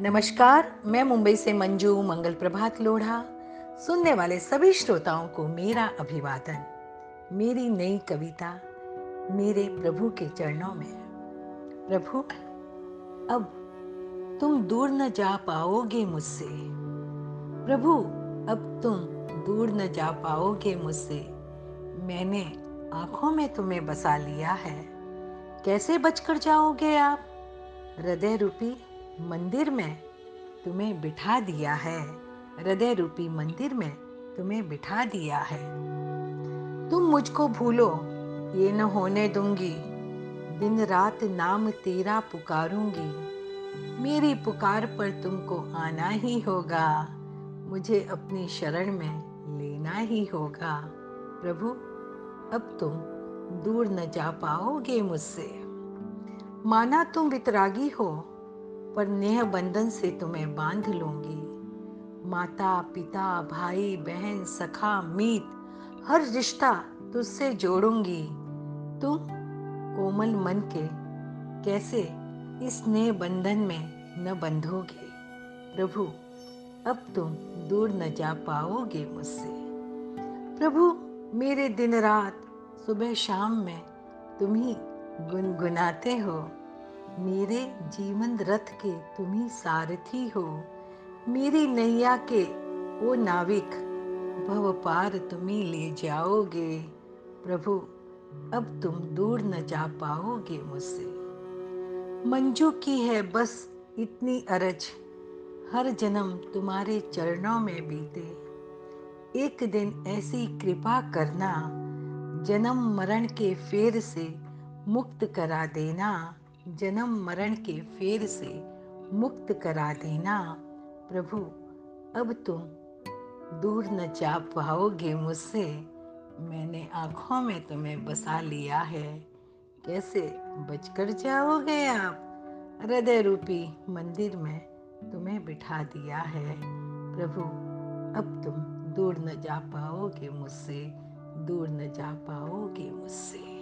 नमस्कार, मैं मुंबई से मंजू, मंगल प्रभात लोढ़ा। सुनने वाले सभी श्रोताओं को मेरा अभिवादन। मेरी नई कविता, मेरे प्रभु के चरणों में। प्रभु, अब तुम दूर न जा पाओगे मुझसे। प्रभु, अब तुम दूर न जा पाओगे मुझसे। मैंने आँखों में तुम्हें बसा लिया है। कैसे बचकर जाओगे आप? हृदय रूपी मंदिर में तुम्हें बिठा दिया है। हृदय रूपी मंदिर में तुम्हें बिठा दिया है। तुम मुझको भूलो, ये न होने दूँगी। दिन रात नाम तेरा पुकारूँगी। मेरी पुकार पर तुमको आना ही होगा। मुझे अपनी शरण में लेना ही होगा। प्रभु, अब तुम दूर न जा पाओगे मुझसे। माना तुम वितरागी हो पर नेह बंधन से तुम्हें बाँध लूँगी। माता, पिता, भाई, बहन, सखा, मीत, हर रिश्ता तुझसे जोड़ूँगी। तुम कोमल मन के कैसे इस नए बंधन में न बंधोगे? प्रभु, अब तुम दूर न जा पाओगे मुझसे। प्रभु, मेरे दिन रात सुबह शाम में तुम ही गुनगुनाते हो। मेरे जीवन रथ के तुम ही सारथी हो। मेरी नैया के वो नाविक, भव पार तुम ही ले जाओगे। प्रभु, अब तुम दूर न जा पाओगे मुझसे। मंजू की है बस इतनी अरज, हर जन्म तुम्हारे चरणों में बीते। एक दिन ऐसी कृपा करना, जन्म मरण के फेर से मुक्त करा देना। जन्म मरण के फेर से मुक्त करा देना। प्रभु, अब तुम दूर न जा पाओगे मुझसे। मैंने आँखों में तुम्हें बसा लिया है। कैसे बचकर जाओगे आप? हृदय रूपी मंदिर में तुम्हें बिठा दिया है। प्रभु, अब तुम दूर न जा पाओगे मुझसे। दूर न जा पाओगे मुझसे।